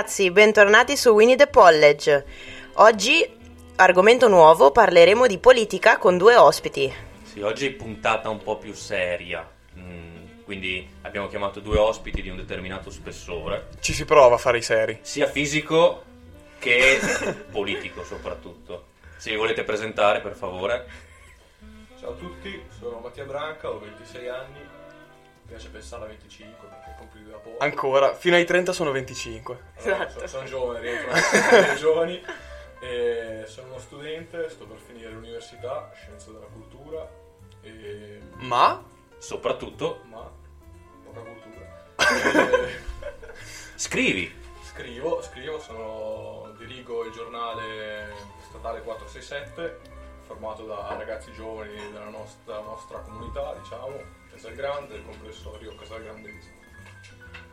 ragazzi, bentornati su Winnie the College. Oggi, argomento nuovo, parleremo di politica con due ospiti. Sì, oggi è puntata un po' più seria, mm, quindi abbiamo chiamato due ospiti di un determinato spessore, Ci si prova a fare i seri. sia fisico che politico soprattutto. Se vi volete presentare, per favore. Ciao a tutti, sono Mattia Branca, ho 26 anni, piace pensare a 25 perché compli da poco. Ancora, fino ai 30 sono 25. Allora, sono, sono giovane, rientro nei giovani. E sono uno studente, sto per finire l'università, scienze della cultura, e... Ma? Soprattutto, ma poca cultura. E scrivi. scrivo, scrivo, sono, dirigo il giornale statale 467, formato da ragazzi giovani della nostra, nostra comunità, diciamo, Casalgrande, del comprensorio Casalgrandese.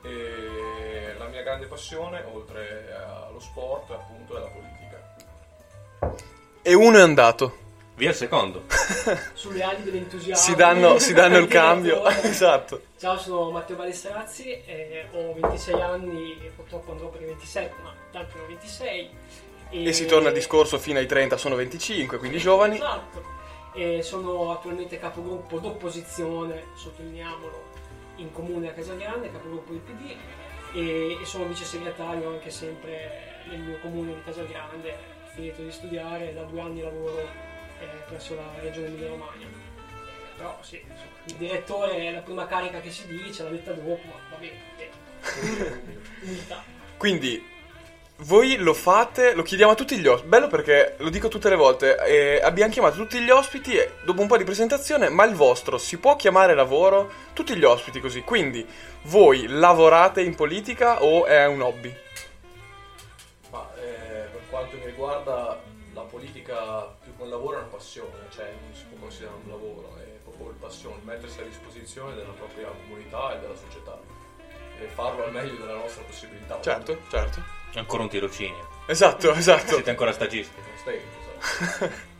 E la mia grande passione, oltre allo sport, appunto, è la politica. E uno è andato. Via il secondo. sulle ali dell'entusiasmo. Si danno, si danno il cambio. Esatto. Ciao, sono Matteo Balestrazzi, eh, ho 26 anni e purtroppo andrò per i 27, ma tanto ne ho 26. E si torna al discorso fino ai 30 sono 25, quindi giovani. Esatto. E sono attualmente capogruppo d'opposizione, sottolineiamolo, in comune a Casagrande, capogruppo del PD e, e sono vice segretario anche sempre nel mio comune di Casagrande. Ho finito di studiare, da due anni lavoro eh, presso la regione Emilia Romagna. Eh, però sì, insomma, il direttore è la prima carica che si dice, l'ha detta dopo, ma va bene. eh. Quindi voi lo fate, lo chiediamo a tutti gli ospiti. Bello perché lo dico tutte le volte. eh, abbiamo chiamato tutti gli ospiti e dopo un po' di presentazione, ma il vostro si può chiamare lavoro? Tutti gli ospiti così. Quindi voi lavorate in politica o è un hobby? Ma eh, per quanto mi riguarda, la politica più che un lavoro è una passione, cioè non si può considerare un lavoro, è proprio il passione, mettersi a disposizione della propria comunità e della società e farlo al meglio della nostra possibilità. Certo, certo. Ancora un tirocinio. Esatto, esatto. Siete ancora stagisti. Non stai.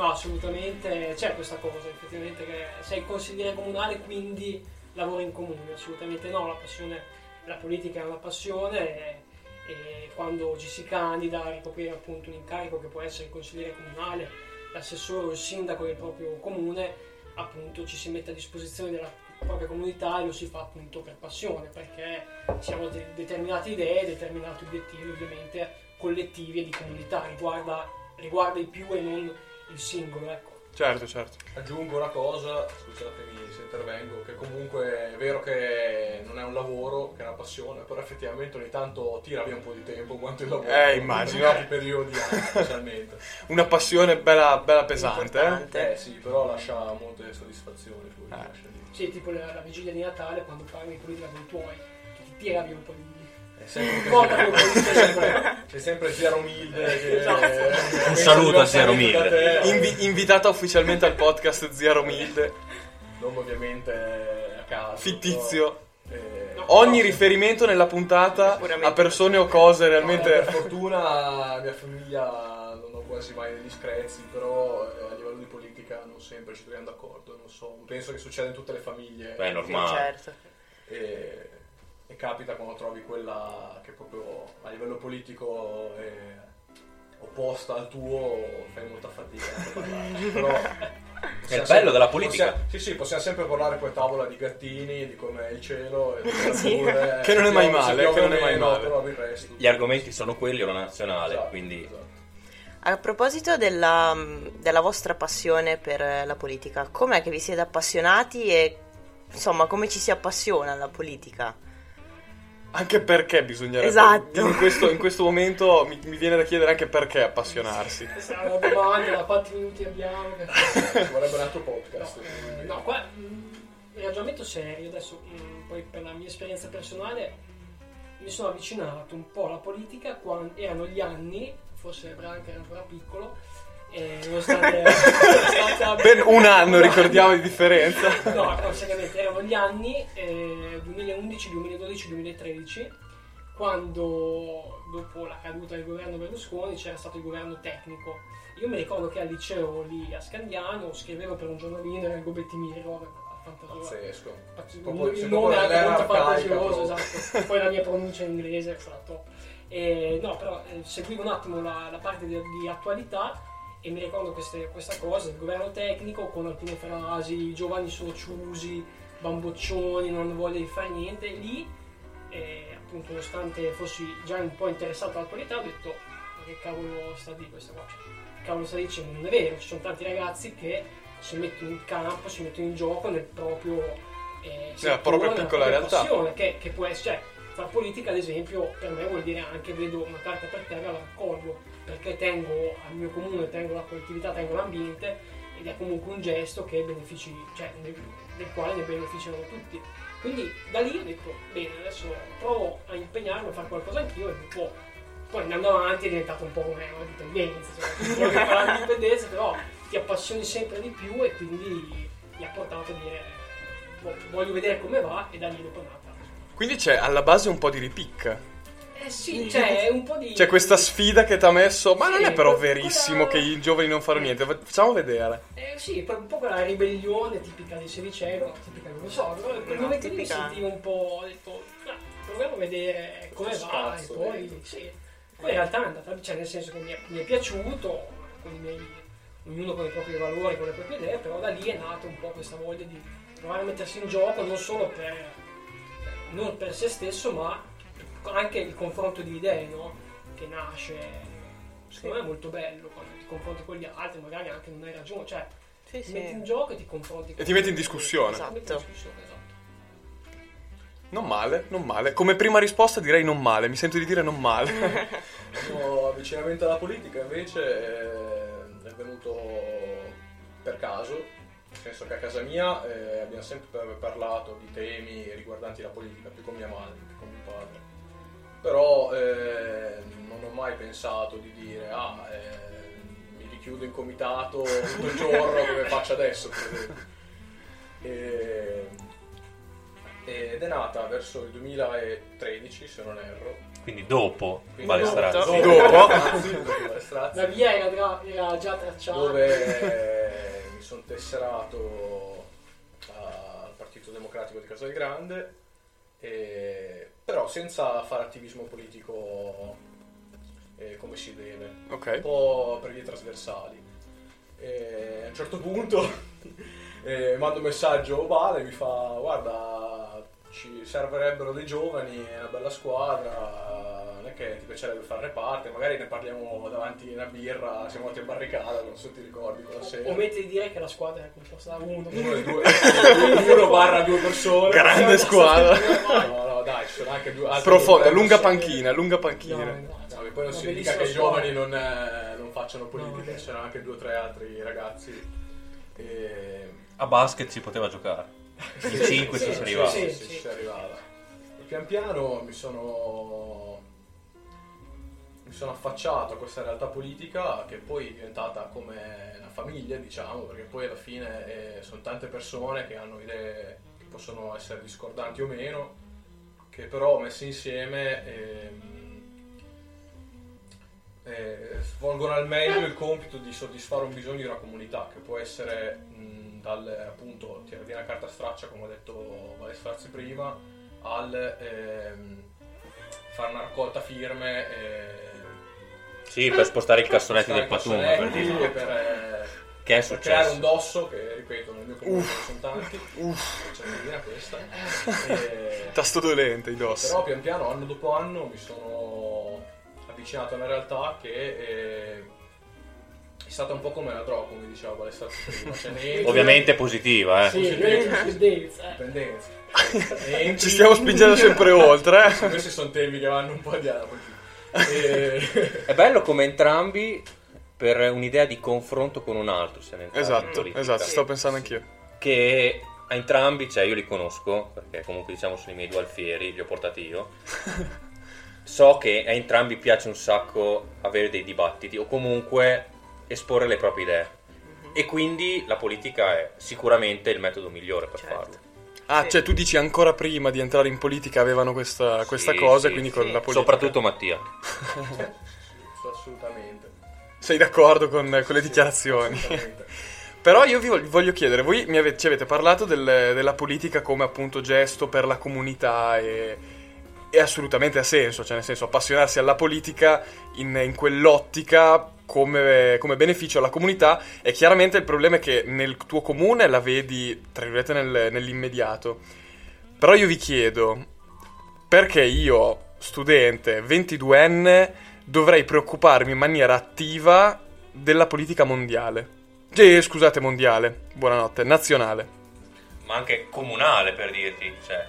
No, assolutamente c'è questa cosa, effettivamente, che sei consigliere comunale, quindi lavori in comune, assolutamente no, la passione, la politica è una passione e, e quando ci si candida a ricoprire appunto un incarico che può essere il consigliere comunale, l'assessore o il sindaco del proprio comune, appunto ci si mette a disposizione della propria comunità e lo si fa appunto per passione, perché si hanno de- determinate idee, determinati obiettivi ovviamente collettivi e di comunità, riguarda, riguarda i più e non il singolo, ecco. Certo, certo. Aggiungo una cosa, scusatemi se intervengo, che comunque è vero che non è un lavoro, che è una passione, però effettivamente ogni tanto tira via un po' di tempo quanto il lavoro. Eh, immagino. In periodi anche, specialmente. Una passione bella, bella pesante, eh? Eh sì, però lascia molte soddisfazioni. poi, Eh. lascia Sì, tipo la, la vigilia di Natale quando parli di politica con i tuoi, che ti tira via un po' di... È sempre un di C'è sempre, c'è sempre Zia Romilde che... Esatto. Un saluto a. Da te. Invi- invitata ufficialmente al podcast Zia Romilde. Non ovviamente a caso. Fittizio. eh, No. Ogni però- riferimento nella puntata a persone o cose No, realmente... per fortuna la mia famiglia non ho quasi mai degli screzi, però eh, a livello di politica non sempre ci troviamo d'accordo, non so, penso che succeda in tutte le famiglie. Beh, è Sì, normale. certo. E, e capita quando trovi quella che proprio a livello politico è opposta al tuo, fai molta fatica a parlare. Però È il bello della politica. possiamo- sì, sì, possiamo sempre parlare poi a tavola di gattini, di com'è il cielo, e Sì. pure, Che non è mai male, che non è mai male. Però il resto. Gli argomenti sono quelli, ora nazionale, Esatto, quindi esatto. A proposito della, della vostra passione per la politica, com'è che vi siete appassionati e insomma come ci si appassiona alla politica? Anche perché bisognerebbe... Esatto. In questo, in questo momento mi, mi viene da chiedere anche perché appassionarsi. Questa è una domanda, da quanti minuti abbiamo? Ci vorrebbe un altro podcast. No, no, qua mm, il ragionamento serio, adesso mm, poi per la mia esperienza personale mi sono avvicinato un po' alla politica quando erano gli anni, forse Branca era ancora piccolo, e nonostante... nonostante- Ben un anno, ricordiamo di differenza. No, no, seriamente, erano gli anni eh, 2011, 2012, 2013, quando dopo la caduta del governo Berlusconi c'era stato il governo tecnico. Io mi ricordo che al liceo lì a Scandiano scrivevo per un giornalino, era il Gobetti Mirror, fantasioso. Pazzesco. Il nome l'era molto fantasioso, esatto. Poi la mia pronuncia in inglese è stata top. E, no, però eh, seguivo un attimo la, la parte di, di attualità e mi ricordo queste- questa cosa, il governo tecnico con alcune frasi, i giovani sono ciusi, bamboccioni, non hanno voglia di fare niente. Lì, eh, appunto, nonostante fossi già un po' interessato all'attualità, ho detto, ma che cavolo sta di questa qua? Cioè, che cavolo sta dicendo? Non è vero, ci sono tanti ragazzi che si mettono in campo, si mettono in gioco nel proprio... Eh, settore, propria piccola realtà. che, che può essere... Cioè, la politica, ad esempio, per me vuol dire anche vedo una carta per terra, la raccolgo, perché tengo al mio comune, tengo la collettività, tengo l'ambiente ed è comunque un gesto che benefici, cioè, del, del quale ne beneficiano tutti. Quindi da lì ho detto, bene, adesso provo a impegnarmi a fare qualcosa anch'io e dopo, poi andando avanti è diventato un po' come una dipendenza, cioè, vuoi fare la dipendenza, però ti appassioni sempre di più e quindi mi ha portato a dire, boh, voglio vedere come va e da lì dopo è nata. Quindi c'è alla base un po' di ripicca. Eh sì, c'è un po' di... C'è questa sfida che ti ha messo. Ma non Sì, è però verissimo quella- che i giovani non fanno niente. Facciamo vedere. Eh sì, un po' quella ribellione tipica di sedicenni, no, tipica non lo so, però in quel No, momento lì mi tipica. sentivo un po', ho detto, ah, proviamo a vedere come Questo va e poi sì. Poi in realtà è andata, cioè nel senso che mi è, mi è piaciuto, con i miei, ognuno con i propri valori, con le proprie idee, però da lì è nata un po' questa voglia di provare a mettersi in gioco non solo per, non per se stesso, ma anche il confronto di idee, no? Che nasce, secondo me è molto bello quando ti confronti con gli altri, magari anche non hai ragione, cioè Sì, ti metti in sì. gioco e ti confronti E ti metti in discussione. Ti metti in Esatto. discussione, esatto. Non male, non male. Come prima risposta direi non male. Mi sento di dire non male. Il mio avvicinamento alla politica invece eh, è venuto per caso, nel senso che a casa mia eh, abbiamo sempre parlato di temi riguardanti la politica, più con mia madre che con mio padre. Però eh, non ho mai pensato di dire ah, eh, mi richiudo in comitato tutto il giorno come faccio adesso, per. E- ed è nata verso il 2013, se non erro, Quindi dopo quindi Balestrazzi. dopo. Dopo. Dopo Balestrazzi, La via era, già- era già tracciata. dove mi sono tesserato al Partito Democratico di Casalgrande, e- però senza fare attivismo politico eh, come si deve, un Ok. po' per vie trasversali. E a un certo punto eh, mando un messaggio Vale mi fa guarda ci servirebbero dei giovani, è una bella squadra, non è che ti piacerebbe farne parte, magari ne parliamo davanti a una birra, siamo andati in barricata, non so se ti ricordi quella sera. Ometti di dire che la squadra è composta da uno. Uno, e due, uno barra due persone. Grande squadra. No, no, dai, ci sono anche due altre Profonda, due lunga panchina, lunga No, panchina. no, No, che poi non si dica che i giovani non, eh, non facciano politica, No, c'erano anche due o tre altri ragazzi. E... A basket si poteva giocare. In 5 sì, si sì, arrivava. sì. Sì, ci si arrivava. E pian piano mi sono mi sono affacciato a questa realtà politica che poi è diventata come una famiglia, diciamo, perché poi alla fine eh, sono tante persone che hanno idee che possono essere discordanti o meno, che però messe insieme ehm, eh, svolgono al meglio il compito di soddisfare un bisogno di una comunità che può essere mh, dal appunto tirare via una carta straccia come ha detto Valestrazzi prima al ehm, fare una raccolta firme eh, Sì, per spostare il cassonetto stare del i cassonetti Per dire. per, eh, Che è per creare un successo? dosso che ripeto nel mio comune sono tanti c'è una linea questa E- Tasto dolente, i dosso. però pian piano, anno dopo anno, mi sono avvicinato a una realtà che eh, è stata un po' come la droga, come diceva prima. Cioè, ne Ovviamente positiva, eh. Sì, dipendenza, eh. dipendenza. Entri- Ci stiamo spingendo sempre oltre, eh. Questi sono temi che vanno un po' di là. E... È bello come entrambi per un'idea di confronto con un altro se ne Esatto, esatto, sto pensando anch'io. Che a entrambi, cioè io li conosco, perché comunque diciamo sono i miei due alfieri, li ho portati io. So che a entrambi piace un sacco avere dei dibattiti o comunque esporre le proprie idee. E quindi la politica è sicuramente il metodo migliore per Certo. farlo. Ah, Sì. cioè tu dici ancora prima di entrare in politica avevano questa, questa Sì, cosa, sì, quindi sì. con la politica. Soprattutto Mattia. Assolutamente. Sei d'accordo con, con le dichiarazioni? Assolutamente. Però io vi voglio- voglio chiedere, voi mi avete, ci avete parlato del- della politica come appunto gesto per la comunità e, e assolutamente ha senso, cioè nel senso appassionarsi alla politica in, in quell'ottica come, come beneficio alla comunità e chiaramente il problema è che nel tuo comune la vedi, tra virgolette, nel- nell'immediato. Però io vi chiedo, perché io, studente 22enne, dovrei preoccuparmi in maniera attiva della politica mondiale? Eh, scusate, mondiale, buonanotte, nazionale. Ma anche comunale per dirti, cioè.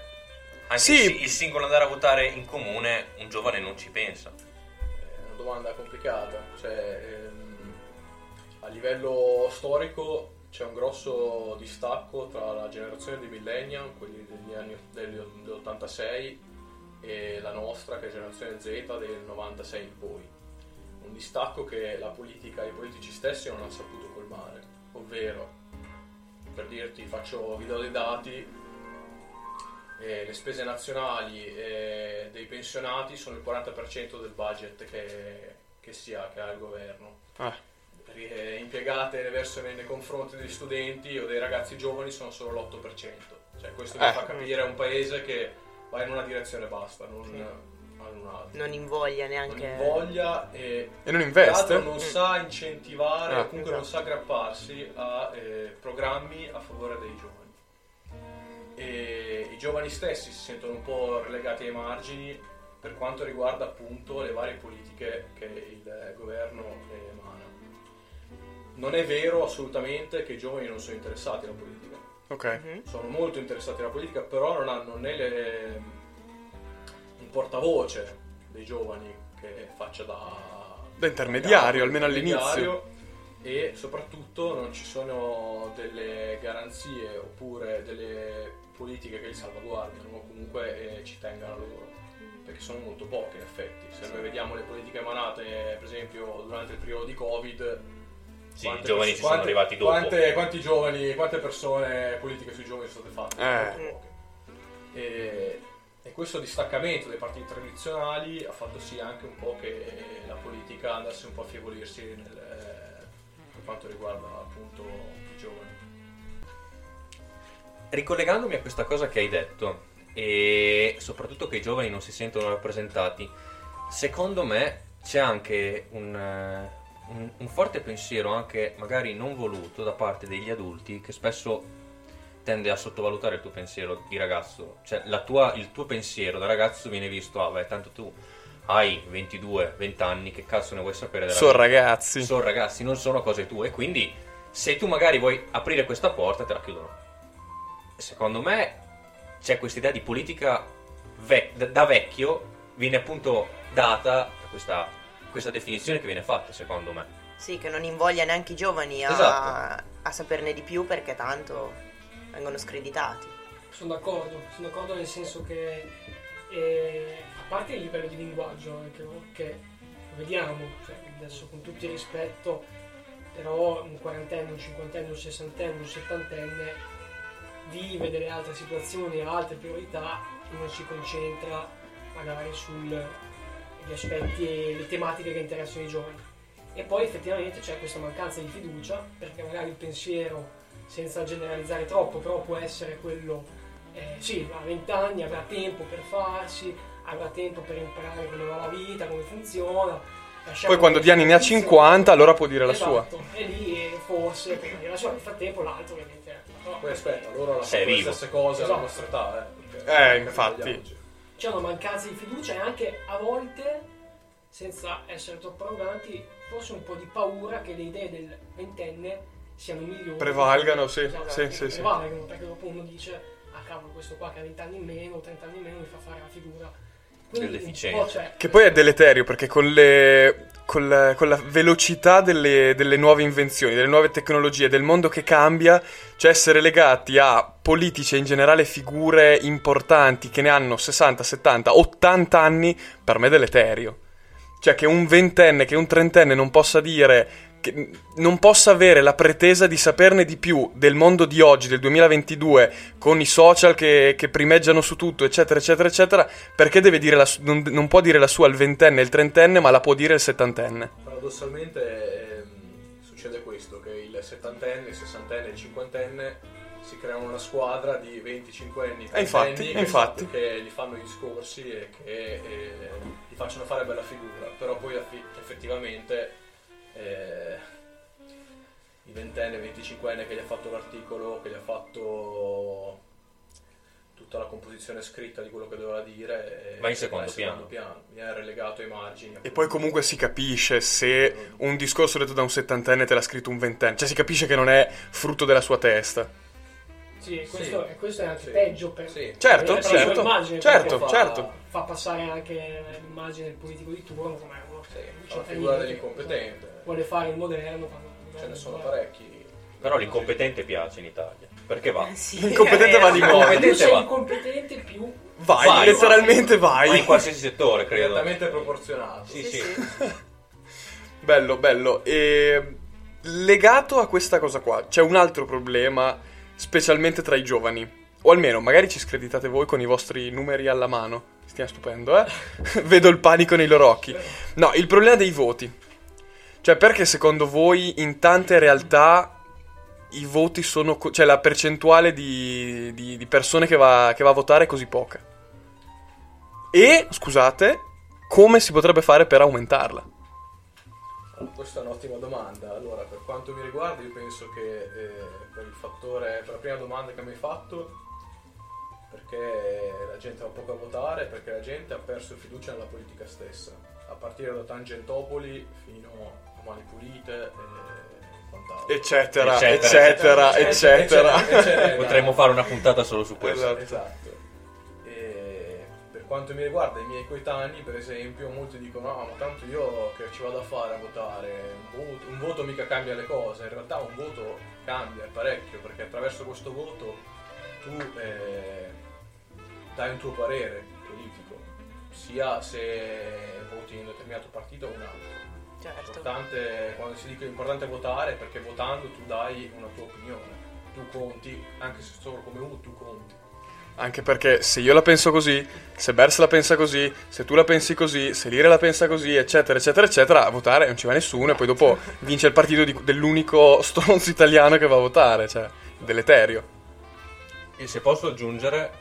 Anche Sì. il singolo andare a votare in comune, un giovane non ci pensa. Domanda complicata, cioè ehm, a livello storico c'è un grosso distacco tra la generazione dei millennial, quelli degli anni degli- dell'86 e la nostra che è generazione Z del 96 in poi. Un distacco che la politica e i politici stessi non hanno saputo colmare, ovvero per dirti faccio vi do dei dati eh, le spese nazionali eh, dei pensionati sono il 40% del budget che, che si ha, che ha il governo. Ah. Eh, impiegate verso nei, nei confronti degli studenti o dei ragazzi giovani sono solo l'8%. Cioè, questo mi Eh. fa capire un paese che va in una direzione e basta, non un'altra. Non invoglia Non neanche... invoglia e E non investe? non sa incentivare Ah. comunque non Esatto. sa aggrapparsi a eh, programmi a favore dei giovani. E i giovani stessi si sentono un po' relegati ai margini per quanto riguarda appunto le varie politiche che il governo emana. Non è vero assolutamente che i giovani non sono interessati alla politica Ok. Mhm. sono molto interessati alla politica, però non hanno né le- un portavoce dei giovani che faccia da, Da intermediario, da almeno all'inizio. E soprattutto non ci sono delle garanzie oppure delle politiche che li salvaguardino o comunque eh, ci tengano a loro. Perché sono molto poche in effetti. Se noi vediamo le politiche emanate, per esempio, durante il periodo di Covid, Sì, i giovani ci sono arrivati dopo. Quante, quanti giovani, quante persone politiche sui giovani sono state fatte? Eh. Molto poche. E, e questo distaccamento dai partiti tradizionali ha fatto sì anche un po' che la politica andasse un po' a affievolirsi nel- per quanto riguarda appunto i giovani. Ricollegandomi a questa cosa che hai detto, e soprattutto che i giovani non si sentono rappresentati, secondo me c'è anche un, un- un forte pensiero, anche magari non voluto, da parte degli adulti che spesso tende a sottovalutare il tuo pensiero di ragazzo. Cioè, tua- il tuo pensiero da ragazzo viene visto, ah beh, tanto tu hai 22, 20 anni, che cazzo ne vuoi sapere della Sono vita? ragazzi. sono ragazzi, non sono cose tue. Quindi, se tu magari vuoi aprire questa porta, te la chiudono. Secondo me c'è questa idea di politica vec- da- vecchio, viene appunto data questa, questa definizione che viene fatta, secondo me. Sì, che non invoglia neanche i giovani a, Esatto. a saperne di più perché tanto vengono screditati. Sono d'accordo, sono d'accordo nel senso che eh, parte il livello di linguaggio anche, no? che vediamo, cioè, adesso con tutto il rispetto, però un quarantenne, un cinquantenne, un sessantenne, un settantenne vive delle altre situazioni, ha altre priorità e non si concentra magari sugli aspetti e le tematiche che interessano i giovani. E poi effettivamente c'è questa mancanza di fiducia, perché magari il pensiero senza generalizzare troppo, però può essere quello, eh, sì, ha 20 anni, avrà tempo per farsi, avrà tempo per imparare come va la vita, come funziona. lasciamo Poi quando Diani ne ha funzioni. 50, allora può dire la sua. Esatto, E lì forse può dire la sua, nel frattempo l'altro ovviamente. no. Poi aspetta, loro le vivo. stesse cose alla Esatto. nostra età, eh. Eh, infatti. C'è una mancanza di fiducia e anche a volte, senza essere troppo arroganti, forse un po' di paura che le idee del ventenne siano migliori. Prevalgano, sì, Esatto, sì, sì, sì. Prevalgano, perché dopo uno dice, ah cavolo, questo qua che ha 20 anni in meno, 30 anni in meno mi fa fare la figura. Dell'efficienza. Che poi è deleterio perché con, le, con, la, con la velocità delle, delle nuove invenzioni, delle nuove tecnologie, del mondo che cambia, cioè essere legati a politici e in generale figure importanti che ne hanno 60, 70, 80 anni, per me è deleterio. Cioè che un ventenne, che un trentenne non possa dire, che non possa avere la pretesa di saperne di più del mondo di oggi, del 2022, con i social che, che primeggiano su tutto, eccetera, eccetera, eccetera, perché deve dire la non, non può dire la sua il ventenne il trentenne, ma la può dire il settantenne. Paradossalmente ehm, succede questo, che il settantenne, il sessantenne il cinquantenne si creano una squadra di 25 anni, E infatti, che, infatti. che gli fanno gli discorsi e che eh, gli facciano fare bella figura, però poi effettivamente eh, il ventenne, il venticinquenne che gli ha fatto l'articolo, che gli ha fatto tutta la composizione scritta di quello che doveva dire, eh, Va in secondo piano. piano, viene relegato ai margini. E poi comunque si capisce se un discorso detto da un settantenne te l'ha scritto un ventenne. Cioè si capisce che non è frutto della sua testa. Sì, e questo, Sì. e questo è anche Sì. peggio per, Sì. Certo, per certo, immagine, certo, perché certo. fa, fa passare anche l'immagine del politico di turno come uno Sì, la figura dell'incompetente. Vuole fare il moderno Ce ne sono parecchi. Però l'incompetente piace in Italia. Perché va? Eh, sì. L'incompetente va di Eh, moda. più Incompetente sei va. incompetente più Vai, Vai. letteralmente Ma in vai. qualsiasi settore, credo. Direttamente proporzionato. Sì, Sì, sì. sì. Bello, bello. E legato a questa cosa qua, c'è un altro problema, specialmente tra i giovani. O almeno, magari ci screditate voi con i vostri numeri alla mano. Stiamo stupendo, eh? Vedo il panico nei loro occhi. No, il problema dei voti. Cioè, perché secondo voi in tante realtà i voti sono... co- cioè, la percentuale di, di- di persone che va, che va a votare è così poca? E, scusate, come si potrebbe fare per aumentarla? Questa è un'ottima domanda. Allora, per quanto mi riguarda, io penso che eh, per il fattore, per la prima domanda che mi hai fatto, perché la gente va poco a votare, perché la gente ha perso fiducia nella politica stessa, a partire da Tangentopoli fino Mani Pulite e quant'altro. eccetera, Eccetera, eccetera, eccetera. eccetera, eccetera. Potremmo fare una puntata solo su questo. Esatto. Esatto. E per quanto mi riguarda i miei coetanei, per esempio, molti dicono: No, ma tanto io che ci vado a fare a votare, un voto, un voto mica cambia le cose. In realtà un voto cambia parecchio, perché attraverso questo voto tu eh, dai un tuo parere politico, sia se voti in un determinato partito o un altro. Certo. L'importante, quando si dice che è importante votare, perché votando tu dai una tua opinione. Tu conti, anche se solo come uno, tu conti. Anche perché se io la penso così, se Bers la pensa così, se tu la pensi così, se Lire la pensa così, eccetera, eccetera, eccetera, a votare non ci va nessuno e poi dopo vince il partito di- dell'unico stronzo italiano che va a votare, cioè, deleterio. E se posso aggiungere,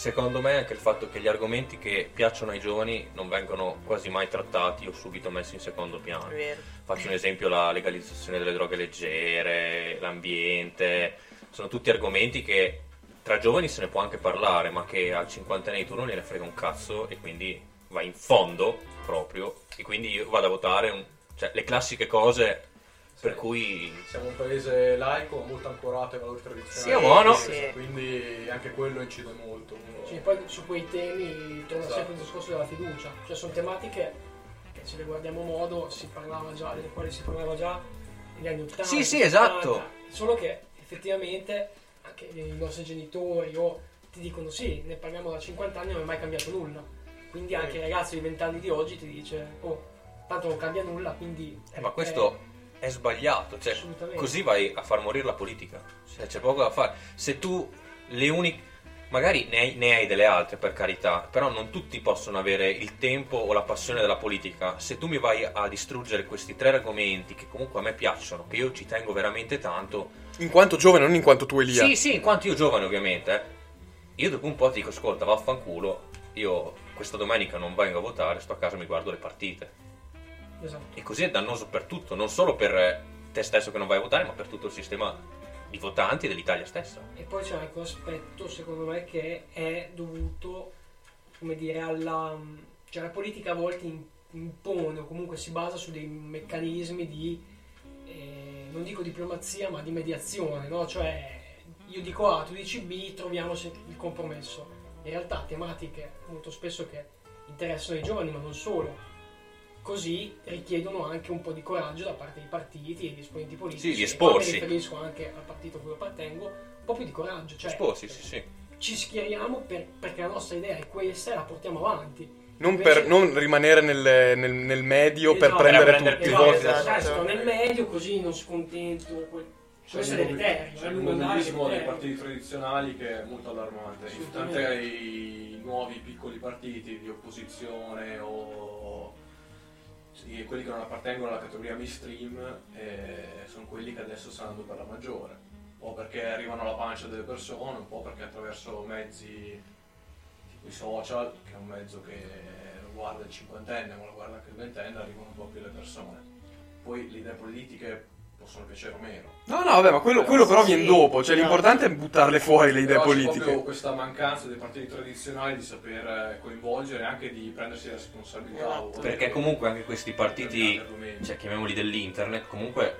secondo me anche il fatto che gli argomenti che piacciono ai giovani non vengono quasi mai trattati o subito messi in secondo piano. Faccio un esempio, la legalizzazione delle droghe leggere, l'ambiente, sono tutti argomenti che tra giovani se ne può anche parlare, ma che al cinquantenne di turno gliene frega un cazzo e quindi va in fondo proprio e quindi io vado a votare un- cioè, le classiche cose per cui Siamo un paese laico, molto ancorato ai valori tradizionali. Sì, è buono. Sì. Quindi anche quello incide molto. Sì, poi su quei temi torna Esatto. sempre il discorso della fiducia, cioè sono tematiche che se le guardiamo modo si parlava già, delle quali si parlava già negli anni 80. Sì, sì, esatto. 70, Solo che effettivamente anche i nostri genitori o ti dicono sì, ne parliamo da 50 anni non è mai cambiato nulla. Quindi anche il ragazzo di 20 anni di oggi ti dice oh, tanto non cambia nulla, quindi... Eh, ma questo è sbagliato, cioè così vai a far morire la politica, cioè, c'è poco da fare. Se tu le uniche, magari ne hai, ne hai delle altre per carità, però non tutti possono avere il tempo o la passione della politica. Se tu mi vai a distruggere questi tre argomenti che comunque a me piacciono, che io ci tengo veramente tanto, In quanto giovane, non in quanto tu Elia. sì, sì, in quanto io giovane ovviamente, eh, io dopo un po' ti dico, ascolta, vaffanculo, io questa domenica non vengo a votare, sto a casa e mi guardo le partite. Esatto. E così è dannoso per tutto, non solo per te stesso che non vai a votare, ma per tutto il sistema di votanti dell'Italia stessa. E poi c'è anche un aspetto, secondo me, che è dovuto, come dire, alla... Cioè la politica a volte impone o comunque si basa su dei meccanismi di, eh, non dico diplomazia, ma di mediazione, no? Cioè io dico A, tu dici B, troviamo il compromesso. In realtà tematiche molto spesso che interessano i giovani, ma non solo. Così richiedono anche un po' di coraggio da parte dei partiti e degli esponenti politici. Sì, di esporsi. Mi riferisco anche al partito a cui appartengo, un po' più di coraggio. Cioè, Sposi, sì, sì. ci schieriamo per- perché la nostra idea è questa e la portiamo avanti. Non, per, non rimanere nel, nel- nel medio per Esatto. prendere Per prendere tutti i più voti. voti. Esatto, Esatto. sto nel medio così non scontento. que- Questo è deleterio. C'è eh, il è modellismo dei partiti tradizionali che è molto allarmante. Anche ai nuovi piccoli partiti di opposizione o sì, quelli che non appartengono alla categoria mainstream eh, sono quelli che adesso stanno andando per la maggiore, un po' perché arrivano alla pancia delle persone, un po' perché attraverso mezzi tipo i social, che è un mezzo che guarda il cinquantenne, ma lo guarda anche il ventenne, arrivano un po' più le persone. Poi le idee politiche possono piacere o meno. No, no, vabbè, ma quello, quello però Sì, viene dopo, cioè no. l'importante è buttarle fuori le idee Però c'è politiche. proprio questa mancanza dei partiti tradizionali di saper eh, coinvolgere e anche di prendersi la responsabilità. Esatto. Perché comunque anche questi partiti, cioè chiamiamoli dell'internet, comunque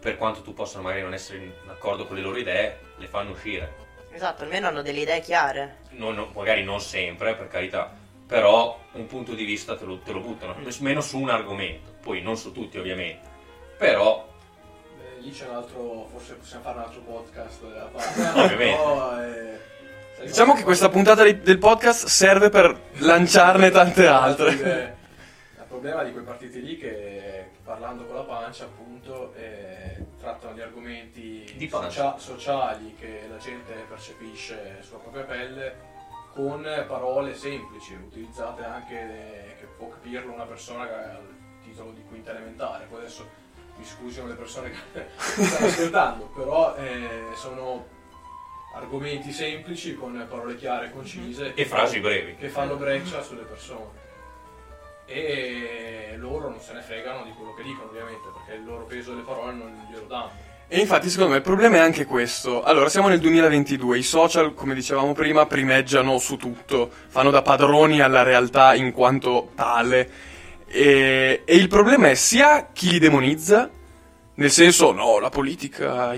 per quanto tu possa magari non essere in accordo con le loro idee, le fanno uscire. Esatto, almeno hanno delle idee chiare. Non- non- magari non sempre, per carità, però un punto di vista te lo, te lo buttano, meno su un argomento, poi non su tutti ovviamente, però lì c'è un altro, forse possiamo fare un altro podcast a parte. Ovviamente. Però, eh, Diciamo che questa puntata di- del podcast serve per lanciarne tante altre. Eh, Il problema di quei partiti lì che parlando con la pancia appunto eh, trattano di argomenti Di pancia. socia- sociali che la gente percepisce sulla propria pelle con parole semplici, utilizzate anche eh, che può capirlo una persona che ha il titolo di quinta elementare. Poi adesso mi scusino le persone che stanno ascoltando, però eh, sono argomenti semplici con parole chiare e concise e frasi brevi. che fanno breccia sulle persone e loro non se ne fregano di quello che dicono ovviamente perché il loro peso delle parole non glielo danno E infatti secondo me il problema è anche questo. Allora, siamo nel 2022, i social, come dicevamo prima, primeggiano su tutto, fanno da padroni alla realtà in quanto tale. E, e il problema è sia chi li demonizza, nel senso, no, la politica,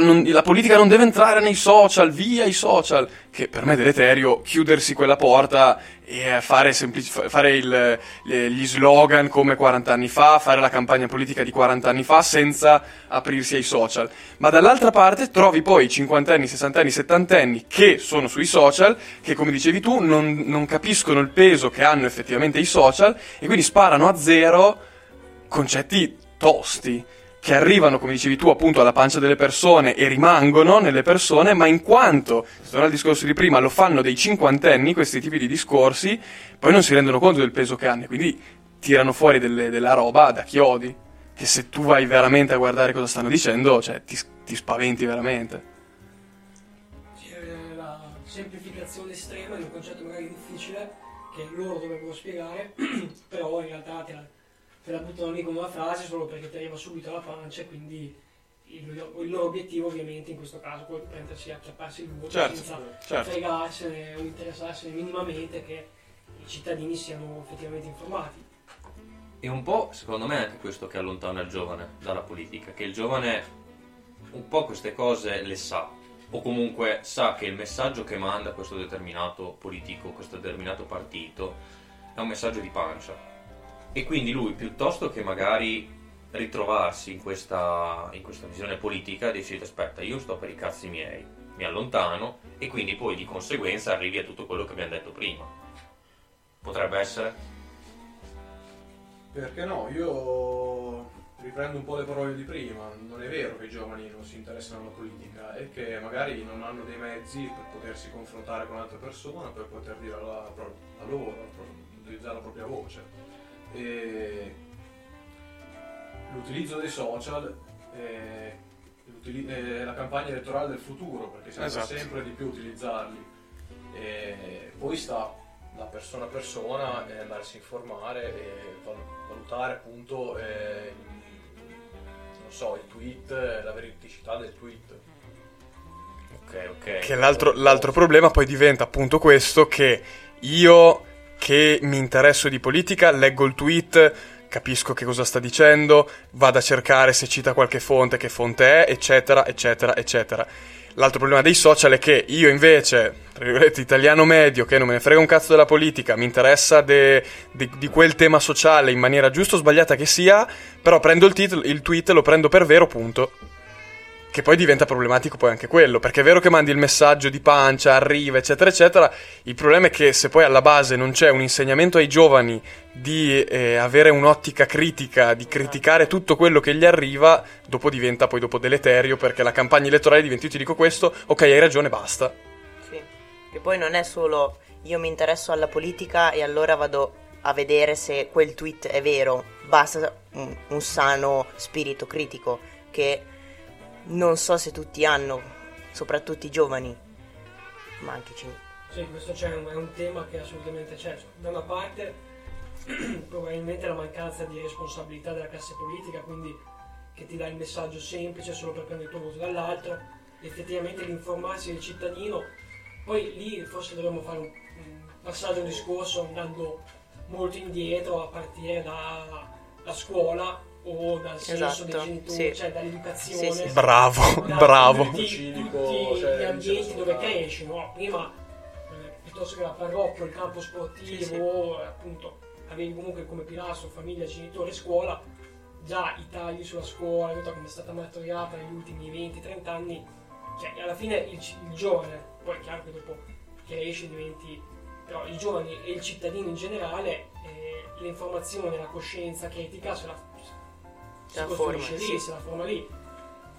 non- la politica non deve entrare nei social, via i social, che per me è deleterio chiudersi quella porta e fare, semplici- fa- fare il- gli slogan come 40 anni fa, fare la campagna politica di 40 anni fa senza aprirsi ai social. Ma dall'altra parte trovi poi i 50 anni, 60 anni, 70 anni che sono sui social, che come dicevi tu non, non capiscono il peso che hanno effettivamente i social e quindi sparano a zero concetti tosti che arrivano, come dicevi tu, appunto alla pancia delle persone e rimangono nelle persone, ma in quanto, torna al discorso di prima, lo fanno dei cinquantenni, questi tipi di discorsi, poi non si rendono conto del peso che hanno quindi tirano fuori delle- della roba da chiodi, che se tu vai veramente a guardare cosa stanno dicendo, cioè ti, ti spaventi veramente. C'è la semplificazione estrema di un concetto magari difficile che loro dovrebbero spiegare, però in realtà te la buttano lì come una frase solo perché ti arriva subito alla pancia e quindi il, il loro obiettivo ovviamente in questo caso è quello di prendersi a acchiapparsi il voto Certo, senza certo. fregarsene o interessarsene minimamente che i cittadini siano effettivamente informati. E un po', secondo me, è anche questo che allontana il giovane dalla politica, che il giovane un po' queste cose le sa, o comunque sa che il messaggio che manda questo determinato politico, questo determinato partito, è un messaggio di pancia. E quindi lui, piuttosto che magari ritrovarsi in questa, in questa visione politica, decide, aspetta, io sto per i cazzi miei, mi allontano, e quindi poi di conseguenza arrivi a tutto quello che abbiamo detto prima. Potrebbe essere? perché no io riprendo un po' le parole di prima non è vero che i giovani non si interessano alla politica è che magari non hanno dei mezzi per potersi confrontare con altre persone per poter dire la, la loro utilizzare la propria voce e l'utilizzo dei social è è la campagna elettorale del futuro perché si andrà Esatto. sempre di più utilizzarli e poi sta da persona a persona e andarsi a informare e val- valutare appunto eh, non so, il tweet, eh, la veridicità del tweet. Ok, ok. Che l'altro, l'altro problema poi diventa appunto questo che io che mi interesso di politica leggo il tweet, capisco che cosa sta dicendo, vado a cercare se cita qualche fonte, che fonte è, eccetera, eccetera, eccetera. L'altro problema dei social è che io invece, tra virgolette, italiano medio, che non me ne frega un cazzo della politica, mi interessa de- di, di quel tema sociale in maniera giusta o sbagliata che sia, però prendo il, titolo, il tweet, lo prendo per vero, punto. Che poi diventa problematico poi anche quello, perché è vero che mandi il messaggio di pancia, arriva, eccetera, eccetera. Il problema è che se poi alla base non c'è un insegnamento ai giovani di eh, avere un'ottica critica, di criticare tutto quello che gli arriva, dopo diventa poi dopo deleterio, perché la campagna elettorale diventa io ti dico questo, ok hai ragione, basta. Sì. Che poi non è solo io mi interesso alla politica e allora vado a vedere se quel tweet è vero, basta un, un sano spirito critico che non so se tutti hanno, soprattutto i giovani, ma anche i cinesi. Sì, questo c'è un, è un tema che assolutamente c'è. Da una parte probabilmente la mancanza di responsabilità della classe politica, quindi che ti dà il messaggio semplice solo per prendere il tuo voto, dall'altro effettivamente l'informarsi del cittadino, poi lì forse dovremmo fare un, un passaggio un discorso andando molto indietro a partire dalla scuola o dal senso Esatto, dei genitori, sì. cioè dall'educazione. Sì, sì. Bravo, da bravo. Tutti, tutti cioè, gli ambienti diciamo, dove cresci, no? Prima eh, piuttosto che la parrocchia, il campo sportivo, Sì, sì. appunto avevi comunque come pilastro famiglia, genitori, scuola, già i tagli sulla scuola, come è stata martoriata negli ultimi 20-30 anni, cioè alla fine il, il giovane, poi è chiaro che dopo cresci, diventi, però i giovani e il cittadino in generale, eh, l'informazione, la coscienza critica se la, si La costruisce forma, lì, sì. se la forma lì.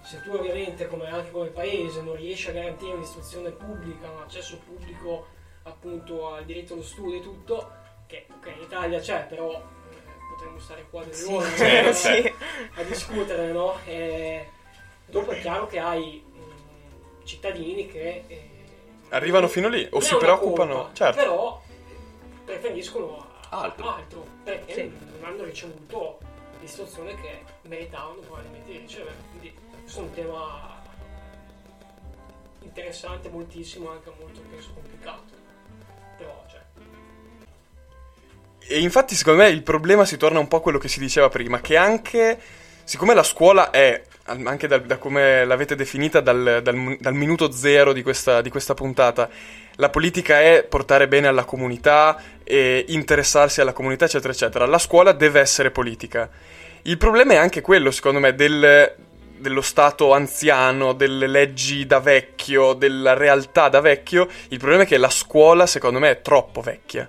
Se tu ovviamente, come anche come paese, non riesci a garantire un'istruzione pubblica, un accesso pubblico appunto al diritto allo studio e tutto, che ok in Italia c'è, però eh, potremmo stare qua delle Sì, ore eh, sì. a discutere, no? E dopo è chiaro che hai mm, cittadini che eh, Arrivano fino lì o si preoccupano. colpa, Certo. Però preferiscono Altro. perché Sì. non hanno ricevuto l'istruzione che meritavano probabilmente di ricevere. Quindi questo è un tema interessante moltissimo, anche molto penso complicato. Però cioè, E infatti, secondo me, il problema si torna un po' a quello che si diceva prima, che anche, siccome la scuola è, anche dal- da come l'avete definita dal, dal- dal minuto zero di questa, di questa puntata, la politica è portare bene alla comunità interessarsi alla comunità, eccetera, eccetera. La scuola deve essere politica. Il problema è anche quello, secondo me, del- dello Stato anziano, delle leggi da vecchio, della realtà da vecchio. Il problema è che la scuola, secondo me, è troppo vecchia.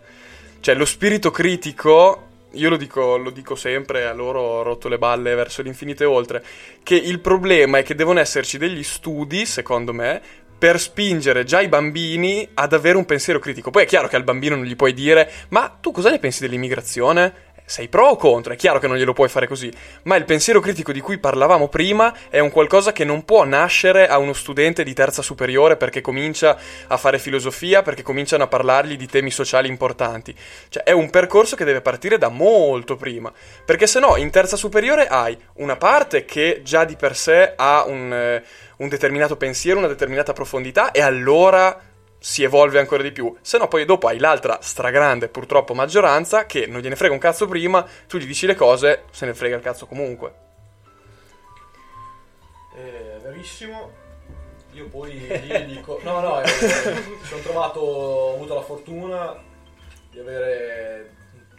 Cioè, lo spirito critico, io lo dico, lo dico sempre, a loro ho rotto le balle verso l'infinito e oltre, che il problema è che devono esserci degli studi, secondo me, per spingere già i bambini ad avere un pensiero critico. Poi è chiaro che al bambino non gli puoi dire, ma tu cosa ne pensi dell'immigrazione? Sei pro o contro? È chiaro che non glielo puoi fare così, ma il pensiero critico di cui parlavamo prima è un qualcosa che non può nascere a uno studente di terza superiore perché comincia a fare filosofia, perché cominciano a parlargli di temi sociali importanti. Cioè è un percorso che deve partire da molto prima, perché se no in terza superiore hai una parte che già di per sé ha un, eh, un determinato pensiero, una determinata profondità e allora si evolve ancora di più. Se no, poi dopo hai l'altra stragrande, purtroppo, maggioranza che non gliene frega un cazzo prima, tu gli dici le cose, se ne frega il cazzo comunque. Eh, verissimo. Io poi lì dico... No, no, eh, sono trovato, ho avuto la fortuna di avere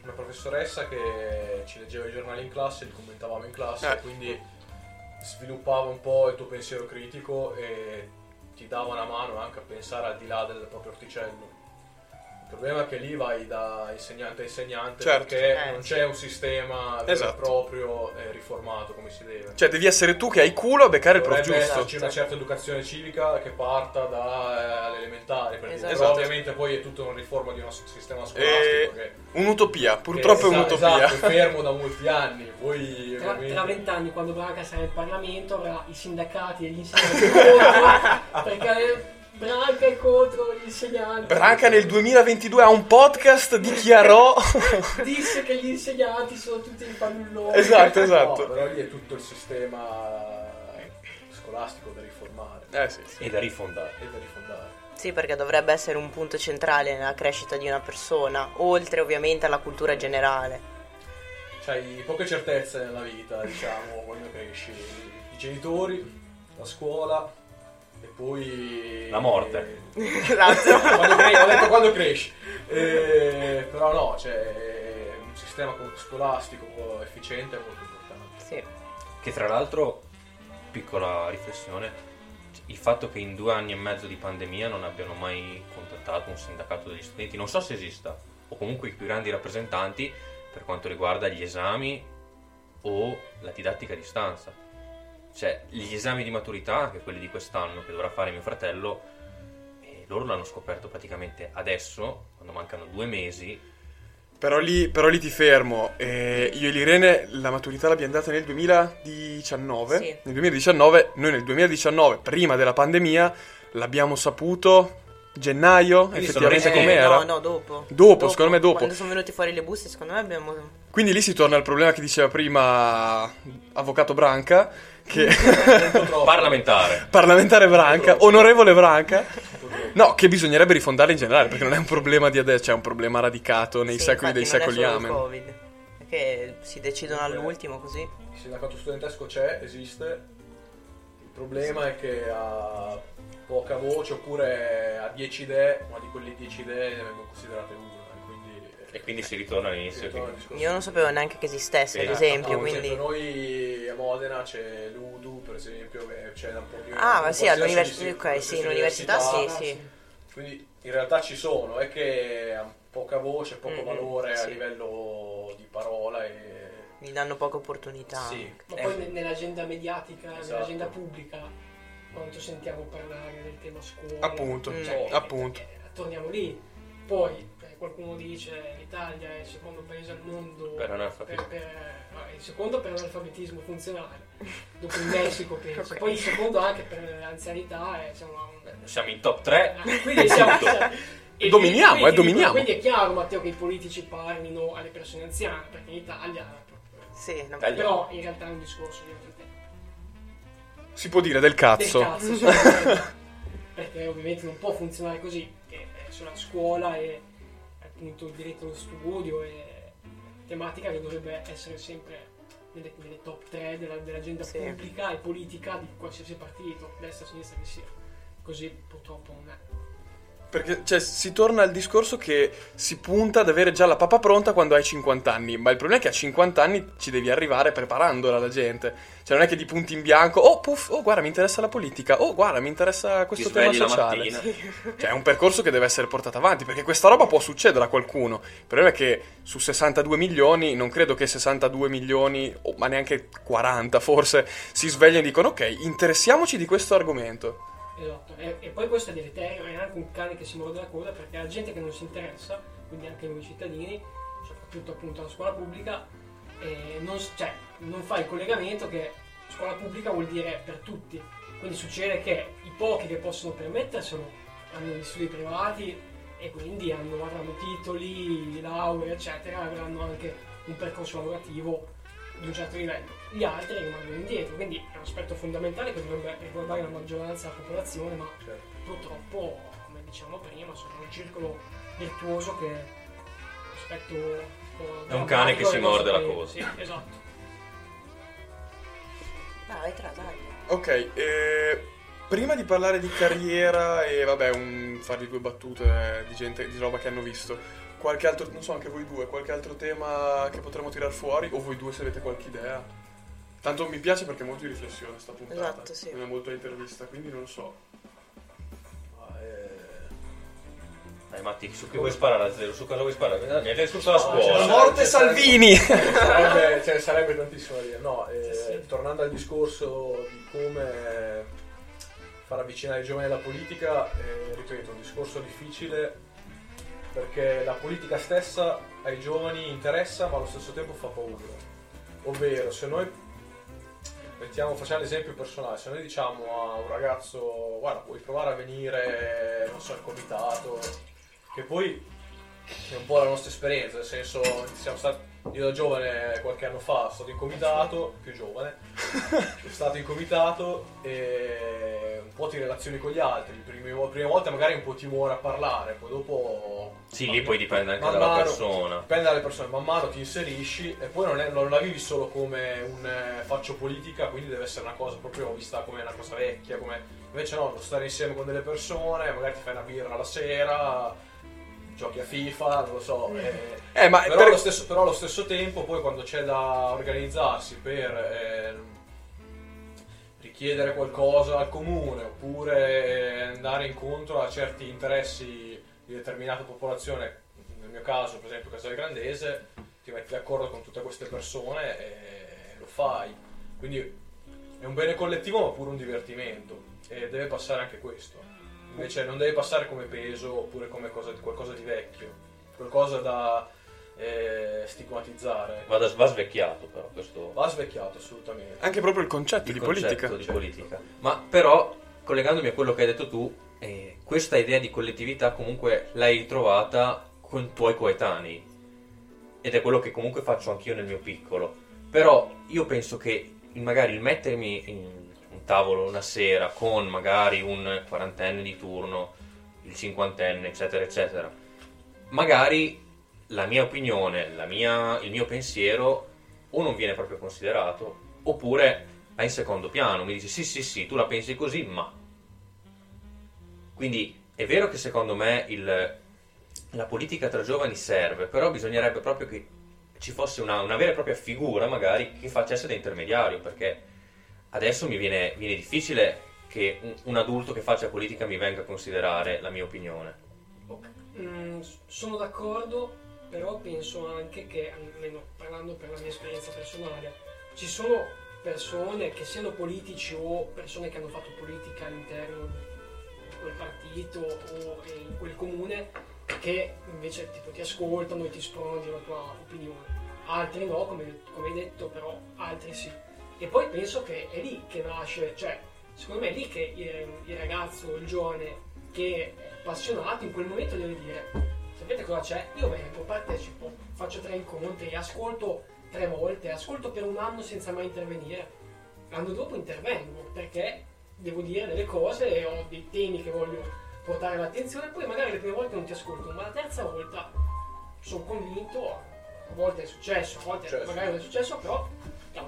una professoressa che ci leggeva i giornali in classe, li commentavamo in classe, Eh. quindi sviluppava un po' il tuo pensiero critico e ti dava una mano anche a pensare al di là del proprio orticello. Il problema è che lì vai da insegnante a insegnante Certo. perché Eh, non sì. c'è un sistema vero Esatto. e proprio eh, riformato come si deve. Cioè, devi essere tu che hai culo a beccare il prof Dovrebbe giusto. esserci una certa educazione civica che parta dalle elementari, per dire. Esatto. però ovviamente poi è tutta una riforma di un sistema scolastico E- che, Un'utopia, purtroppo è esatto, un'utopia. esatto, è fermo da molti anni. Poi tra ovviamente- tra vent'anni, quando Branca sarà in Parlamento, avrà i sindacati e gli insegnanti contro, perché Branca è contro gli insegnanti. Branca nel 2022 ha un podcast, dichiarò... Disse che gli insegnanti sono tutti in fannulloni. esatto, No, esatto. però lì è tutto il sistema scolastico da riformare Eh sì. E da rifondare. e da rifondare. Sì, perché dovrebbe essere un punto centrale nella crescita di una persona, oltre ovviamente alla cultura generale. C'hai poche certezze nella vita, diciamo, quando cresci. I genitori, la scuola e poi... La morte. L'altro. quando cre- ho detto quando cresci. Eh, però no, cioè, un sistema scolastico efficiente è molto importante. Sì. Che tra l'altro, piccola riflessione, il fatto che in due anni e mezzo di pandemia non abbiano mai contattato un sindacato degli studenti, non so se esista, o comunque i più grandi rappresentanti per quanto riguarda gli esami o la didattica a distanza. Cioè, gli esami di maturità, anche quelli di quest'anno che dovrà fare mio fratello, eh, loro l'hanno scoperto praticamente adesso, quando mancano due mesi, Però lì, però lì ti fermo. Eh, io e l'Irene la maturità l'abbiamo data nel 2019. Sì. Nel 2019, noi nel 2019, prima della pandemia, l'abbiamo saputo gennaio, Quindi sono effettivamente resi- com'era. No, no, dopo. Dopo, secondo me dopo. Quando sono venuti fuori le buste, secondo me abbiamo... Quindi lì si torna al problema che diceva prima Avvocato Branca, che Parlamentare. parlamentare Branca, onorevole Branca. No, che bisognerebbe rifondarla in generale, perché non è un problema di adesso, cioè è un problema radicato nei Sì, secoli dei secoli. Amen. Covid. Perché si decidono all'ultimo così. Il sindacato studentesco c'è, esiste. Il problema è che ha poca voce oppure ha 10 idee, ma di quelle 10 idee ne vengono considerate una. e Quindi, E quindi si ritorna si all'inizio. ritorna al che- discorso. Io non sapevo neanche che esistesse, Sì, ad esempio, per quindi... esempio, noi a Modena c'è l'Udu, per esempio, che c'è da un po' di Ah, ma sì, all'università, ok, sì, in università sì, sì. Quindi in realtà ci sono, è che ha poca voce, poco Mm, valore a sì. livello di parola e... Mi danno poche opportunità. Sì. Ma Eh, poi ne- nell'agenda mediatica, Esatto. nell'agenda pubblica, quanto sentiamo parlare del tema scuola. Appunto, Mm. Cioè, appunto. eh, torniamo lì. Poi eh, qualcuno dice l'Italia è il secondo paese al mondo Per analfabetismo. per- per- eh, il secondo per l'analfabetismo funzionale, dopo il Messico penso. Ok. Poi il secondo anche per l'anzianità e siamo a un... Siamo in top 3. Eh, Quindi siamo... e- Dominiamo, quindi- eh, dominiamo. Quindi è chiaro Matteo che i politici parlino alle persone anziane, perché in Italia... Sì, no, Dai. Però in realtà è un discorso ovviamente Si può dire del cazzo. del cazzo, perché ovviamente non può funzionare così, che è sulla scuola e appunto il diritto allo studio e tematica che dovrebbe essere sempre nelle, nelle top 3 della- dell'agenda Sì. pubblica e politica di qualsiasi partito, destra sinistra che sia. Così purtroppo non è. Perché cioè, si torna al discorso che si punta ad avere già la pappa pronta quando hai 50 anni, ma il problema è che a 50 anni ci devi arrivare preparandola la gente. Cioè non è che di punti in bianco, oh puff, oh guarda mi interessa la politica, oh guarda mi interessa questo tema sociale. Cioè è un percorso che deve essere portato avanti, perché questa roba può succedere a qualcuno. Il problema è che su 62 milioni, non credo che 62 milioni, o- ma neanche 40 forse, si svegliano e dicono ok, interessiamoci di questo argomento. Esatto, e, e poi questo è deleterio, è anche un cane che si morde la coda perché la gente che non si interessa, quindi anche noi cittadini, soprattutto appunto la scuola pubblica, eh, non, cioè, non fa il collegamento che scuola pubblica vuol dire per tutti. Quindi succede che i pochi che possono permetterselo hanno gli studi privati e quindi hanno, avranno titoli, lauree, eccetera, avranno anche un percorso lavorativo di un certo livello. Gli altri rimangono indietro, quindi è un aspetto fondamentale che dovrebbe riguardare la maggioranza della popolazione, ma Certo. purtroppo, come dicevamo prima, sono un circolo virtuoso che un po' È un cane che si morde la coda. Sì, esatto. Dai, tra, dai. Ok, eh, prima di parlare di carriera e vabbè, un, farvi due battute di gente, di roba che hanno visto, qualche altro, non so anche voi due, qualche altro tema che potremmo tirar fuori, o voi due se avete qualche idea. Tanto mi piace perché è molto di riflessione sta puntata, Esatto, sì. non è molto intervista, quindi non so. Eh, Dai Matti, su che vuoi sparare a zero? Su cosa vuoi sparare? Eh, Mi hai detto tutta la scuola. Morte c'è- Salvini! sarebbe, ne sarebbe tantissimo da dire. No, eh, Sì, tornando al discorso di come far avvicinare i giovani alla politica, eh, ripeto, è un discorso difficile perché la politica stessa ai giovani interessa ma allo stesso tempo fa paura. Ovvero, se noi mettiamo, facciamo l'esempio personale, se noi diciamo a un ragazzo guarda puoi provare a venire, non so, al comitato, che poi è un po' la nostra esperienza, nel senso siamo stati, io da giovane qualche anno fa sono stato in comitato, più giovane, sono stato in comitato e un po' ti relazioni con gli altri, le prime volte magari un po' timore a parlare, poi dopo... Sì, lì poi dipende anche dalla mano- persona. Dipende dalle persone, man mano ti inserisci e poi non, è- non la vivi solo come un eh, faccio politica, quindi deve essere una cosa proprio vista come una cosa vecchia, come... invece no, stare insieme con delle persone, magari ti fai una birra la sera, giochi a FIFA, non lo so. e- Eh, ma però, per- allo stesso, però allo stesso tempo poi quando c'è da organizzarsi per eh, richiedere qualcosa al comune oppure eh, andare incontro a certi interessi di determinata popolazione, nel mio caso per esempio Casale Grandese, ti metti d'accordo con tutte queste persone e lo fai. Quindi è un bene collettivo ma pure un divertimento e deve passare anche questo. Invece non deve passare come peso oppure come cosa- qualcosa di vecchio, qualcosa da, eh, stigmatizzare. Va, da- va svecchiato però questo Va svecchiato assolutamente. Anche proprio il concetto il di concetto politica. di politica. Ma però, collegandomi a quello che hai detto tu, eh, questa idea di collettività comunque l'hai ritrovata con i tuoi coetanei. Ed è quello che comunque faccio anch'io nel mio piccolo. Però io penso che magari il mettermi in tavolo una sera con magari un quarantenne di turno, il cinquantenne, eccetera, eccetera, magari la mia opinione, la mia- il mio pensiero o non viene proprio considerato, oppure è in secondo piano. Mi dici sì, sì, sì, tu la pensi così, ma. Quindi è vero che secondo me il- la politica tra giovani serve, però bisognerebbe proprio che ci fosse una, una vera e propria figura, magari, che facesse da intermediario, perché adesso mi viene, viene difficile che un, un adulto che faccia politica mi venga a considerare la mia opinione. Mm, sono d'accordo, però penso anche che, almeno parlando per la mia esperienza personale, ci sono persone che siano politici o persone che hanno fatto politica all'interno di quel partito o in quel comune che invece tipo, ti ascoltano e ti espongono la tua opinione. Altri no, come, come hai detto, però altri sì. E poi penso che è lì che nasce, cioè secondo me è lì che il, il ragazzo, il giovane che è appassionato in quel momento deve dire sapete cosa c'è? Io vengo, partecipo, faccio tre incontri, ascolto tre volte, ascolto per un anno senza mai intervenire. L'anno dopo intervengo perché devo dire delle cose e ho dei temi che voglio portare all'attenzione, poi magari le prime volte non ti ascolto, ma la terza volta sono convinto, a volte è successo, a volte Certo. magari non è successo, però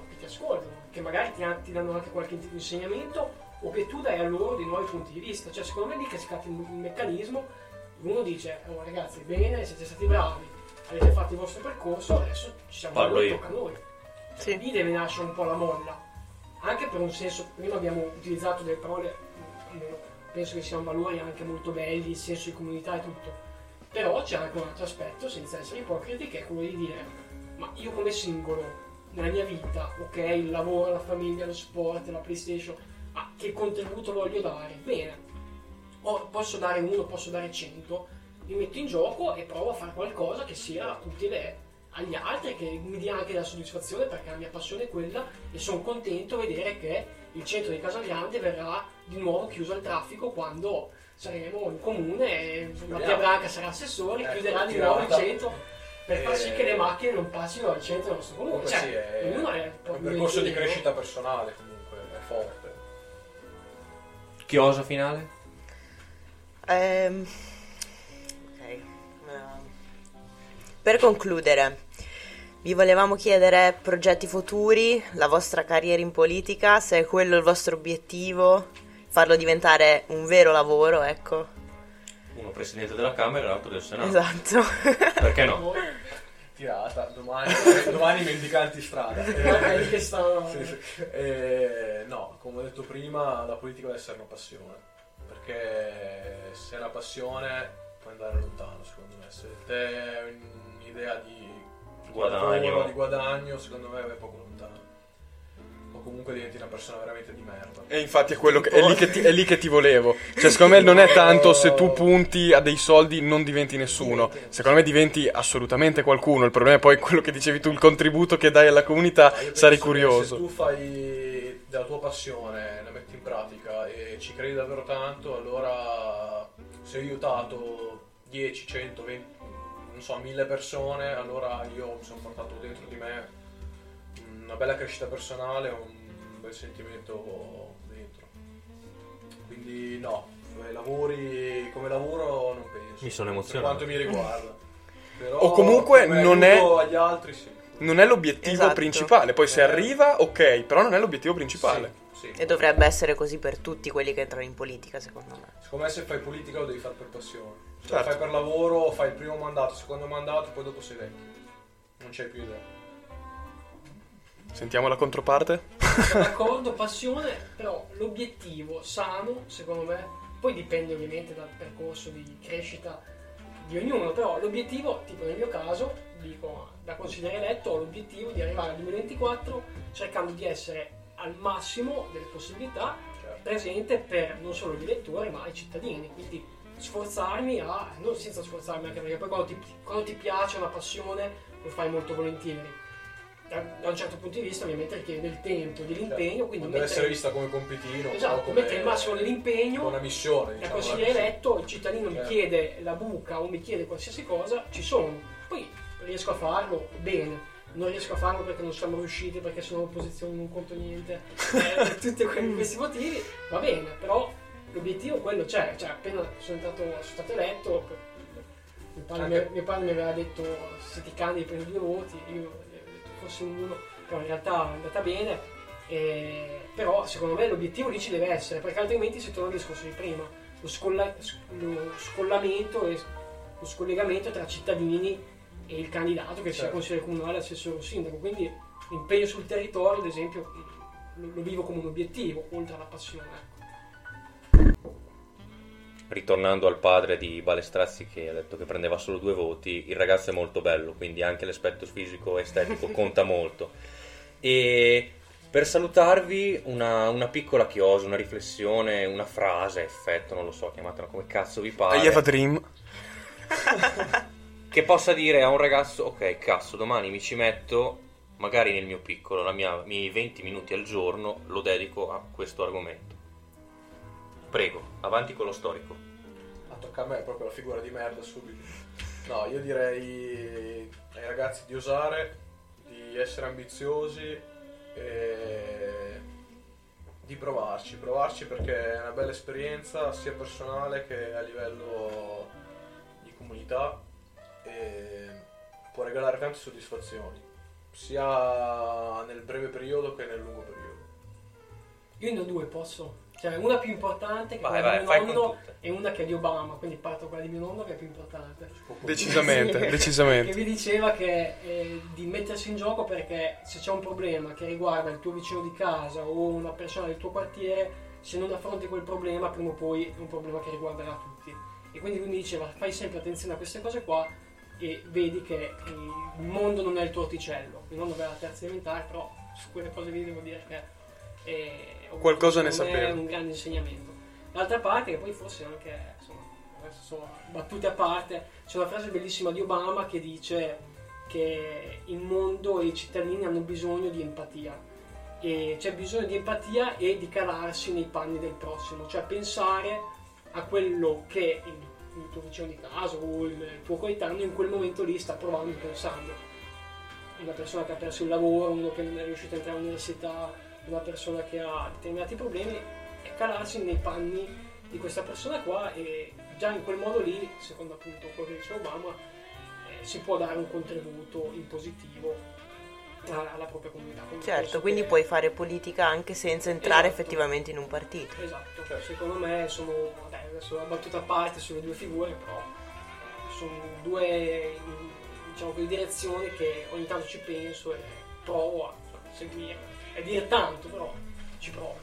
che ti ascoltano, che magari ti, ti danno anche qualche tipo di insegnamento o che tu dai a loro dei nuovi punti di vista. Cioè, secondo me lì che scatta il meccanismo, uno dice, oh ragazzi, bene, siete stati bravi, avete fatto il vostro percorso, adesso ci siamo Parlo noi, io. tocca a noi. Sì. Lì deve nascere un po' la molla, anche per un senso, prima abbiamo utilizzato delle parole, almeno penso che siano valori anche molto belli, il senso di comunità e tutto, però c'è anche un altro aspetto, senza essere ipocriti, che è quello di dire, ma io come singolo, nella mia vita, ok, il lavoro, la famiglia, lo sport, la PlayStation, ma che contributo voglio dare? Bene, o posso dare uno, posso dare cento, mi metto in gioco e provo a fare qualcosa che sia utile agli altri, che mi dia anche la soddisfazione perché la mia passione è quella e sono contento a vedere che il centro di Casagrande verrà di nuovo chiuso al traffico quando saremo in comune Mattia Branca sarà assessore, Ecco, chiuderà di nuovo il centro per far sì che le macchine non passino al centro del nostro comune. Comunque Cioè, sì, è, è un percorso di crescita personale comunque, è forte. Chiosa finale? Ehm, ok. Ehm, Per concludere, vi volevamo chiedere progetti futuri, la vostra carriera in politica, se è quello il vostro obiettivo, farlo diventare un vero lavoro, ecco. Uno presidente della Camera e l'altro del Senato. Esatto. Perché no? Voi- Tirata, domani, domani mendicanti strada. Sta- Sì, sì. Eh, no, come ho detto prima, la politica deve essere una passione. Perché se è una passione puoi andare lontano, secondo me. Se te hai un'idea di Guadagno. di guadagno, secondo me vai poco lontano. Comunque diventi una persona veramente di merda. E infatti è, quello che, è, lì che ti, è lì che ti volevo. Cioè, secondo me non è tanto se tu punti a dei soldi non diventi nessuno. Secondo me diventi assolutamente qualcuno. Il problema è poi quello che dicevi tu, il contributo che dai alla comunità. Penso Sarei curioso. Se tu fai della tua passione, la metti in pratica e ci credi davvero tanto, allora se ho aiutato 10, 100, 20, non so, 1000 persone, allora io mi sono portato dentro di me una bella crescita personale, un bel sentimento dentro. Quindi no, eh, lavori come lavoro non penso. Mi sono Per emozionato. quanto mi riguarda. Però, O comunque come non è- agli altri sì. Non è l'obiettivo Esatto. principale. Poi se Eh. arriva, ok, però non è l'obiettivo principale. Sì, sì. E dovrebbe essere così per tutti quelli che entrano in politica, secondo me. Secondo me se fai politica lo devi fare per passione. Se Certo. lo fai per lavoro, fai il primo mandato, il secondo mandato, poi dopo sei vecchio. Non c'hai più idea. Sentiamo la controparte. D'accordo, passione, però l'obiettivo sano, secondo me, poi dipende ovviamente dal percorso di crescita di ognuno, però l'obiettivo, tipo nel mio caso, dico, da consigliere eletto, ho l'obiettivo di arrivare al 2024 cercando di essere al massimo delle possibilità Certo. presente per non solo gli elettori ma i cittadini, quindi sforzarmi a, non senza sforzarmi anche perché poi quando ti, quando ti piace una passione lo fai molto volentieri. Da, un certo punto di vista ovviamente richiede del tempo, dell'impegno, quindi non deve mettere- essere vista come compitino, Esatto, come mettere il massimo dell'impegno una missione. Diciamo, consigliere una eletto, il cittadino Certo. mi chiede la buca o mi chiede qualsiasi cosa, ci sono. Poi riesco a farlo bene, non riesco a farlo perché non siamo riusciti, perché sono all'opposizione, non conto niente, eh, per tutti que- questi motivi, va bene, però l'obiettivo quello c'è, cioè appena sono, entrato, sono stato eletto, mio padre, Anche- mi, mio padre mi aveva detto se ti candidi prendi due voti, io fosse uno, però in realtà è andata bene, e- però secondo me l'obiettivo lì ci deve essere, perché altrimenti si torna al discorso di prima, lo, scolla- lo scollamento e lo scollegamento tra cittadini e il candidato che sia Certo. consigliere comunale, assessore o sindaco, quindi l'impegno sul territorio ad esempio lo, lo vivo come un obiettivo, oltre alla passione. Ritornando al padre di Balestrazzi che ha detto che prendeva solo due voti, il ragazzo è molto bello, quindi anche l'aspetto fisico e estetico conta molto. E per salutarvi una, una piccola chiosa, una riflessione, una frase, effetto, non lo so, chiamatela come cazzo vi pare. I have a dream. che possa dire a un ragazzo ok cazzo domani mi ci metto magari nel mio piccolo la mia, i miei 20 minuti al giorno lo dedico a questo argomento prego avanti con lo storico Ah, tocca a me proprio la figura di merda subito. No, io direi ai ragazzi di osare, di essere ambiziosi e di provarci, provarci perché è una bella esperienza sia personale che a livello di comunità e può regalare tante soddisfazioni, sia nel breve periodo che nel lungo periodo. Io ne ho due, posso? Cioè una più importante che vai quella vai di mio nonno e una che è di Obama, quindi parto quella di mio nonno che è più importante. Decisamente, Sì. decisamente. Che vi diceva che eh, di mettersi in gioco perché se c'è un problema che riguarda il tuo vicino di casa o una persona del tuo quartiere, se non affronti quel problema, prima o poi è un problema che riguarderà tutti. E quindi lui mi diceva fai sempre attenzione a queste cose qua e vedi che eh, il mondo non è il tuo orticello. Mio nonno aveva la terza elementare, però su quelle cose lì devo dire che eh, Qualcosa ne sapeva. un grande insegnamento. L'altra parte, che poi forse anche, insomma, adesso sono battute a parte, c'è una frase bellissima di Obama che dice che il mondo e i cittadini hanno bisogno di empatia. E c'è bisogno di empatia e di calarsi nei panni del prossimo, cioè pensare a quello che il, il tuo vicino di casa o il tuo coetaneo in quel momento lì sta provando e pensando. Una persona che ha perso il lavoro, uno che non è riuscito a entrare all'università, una persona che ha determinati problemi e calarsi nei panni di questa persona qua e già in quel modo lì, secondo appunto quello che dice Obama, eh, si può dare un contributo in positivo alla, alla propria comunità. Quindi Certo, quindi che- puoi fare politica anche senza entrare Esatto. effettivamente in un partito. Esatto, cioè, secondo me sono, vabbè, adesso la battuta a parte sulle due figure, però sono due diciamo, direzioni che ogni tanto ci penso e provo a seguire. È dire tanto, però ci provo.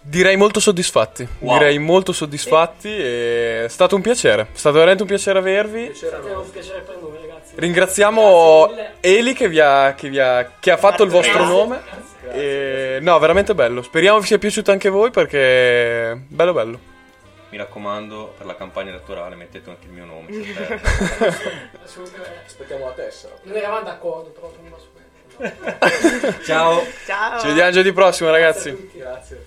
Direi molto soddisfatti. Wow. Direi molto soddisfatti. E è stato un piacere. È stato veramente un piacere avervi. È Piacere un piacere per noi, ragazzi. Ringraziamo. Eli che, vi ha, che, vi ha, che ha fatto il vostro Grazie, nome. grazie. E, no, veramente bello. Speriamo vi sia piaciuto anche voi perché bello bello. mi raccomando per la campagna elettorale mettete anche il mio nome cioè, Assolutamente. Aspettiamo la tessera. Non eravamo d'accordo, però prima su. Ciao Ciao! Ci vediamo giovedì prossimo, ragazzi. Grazie a tutti. Grazie.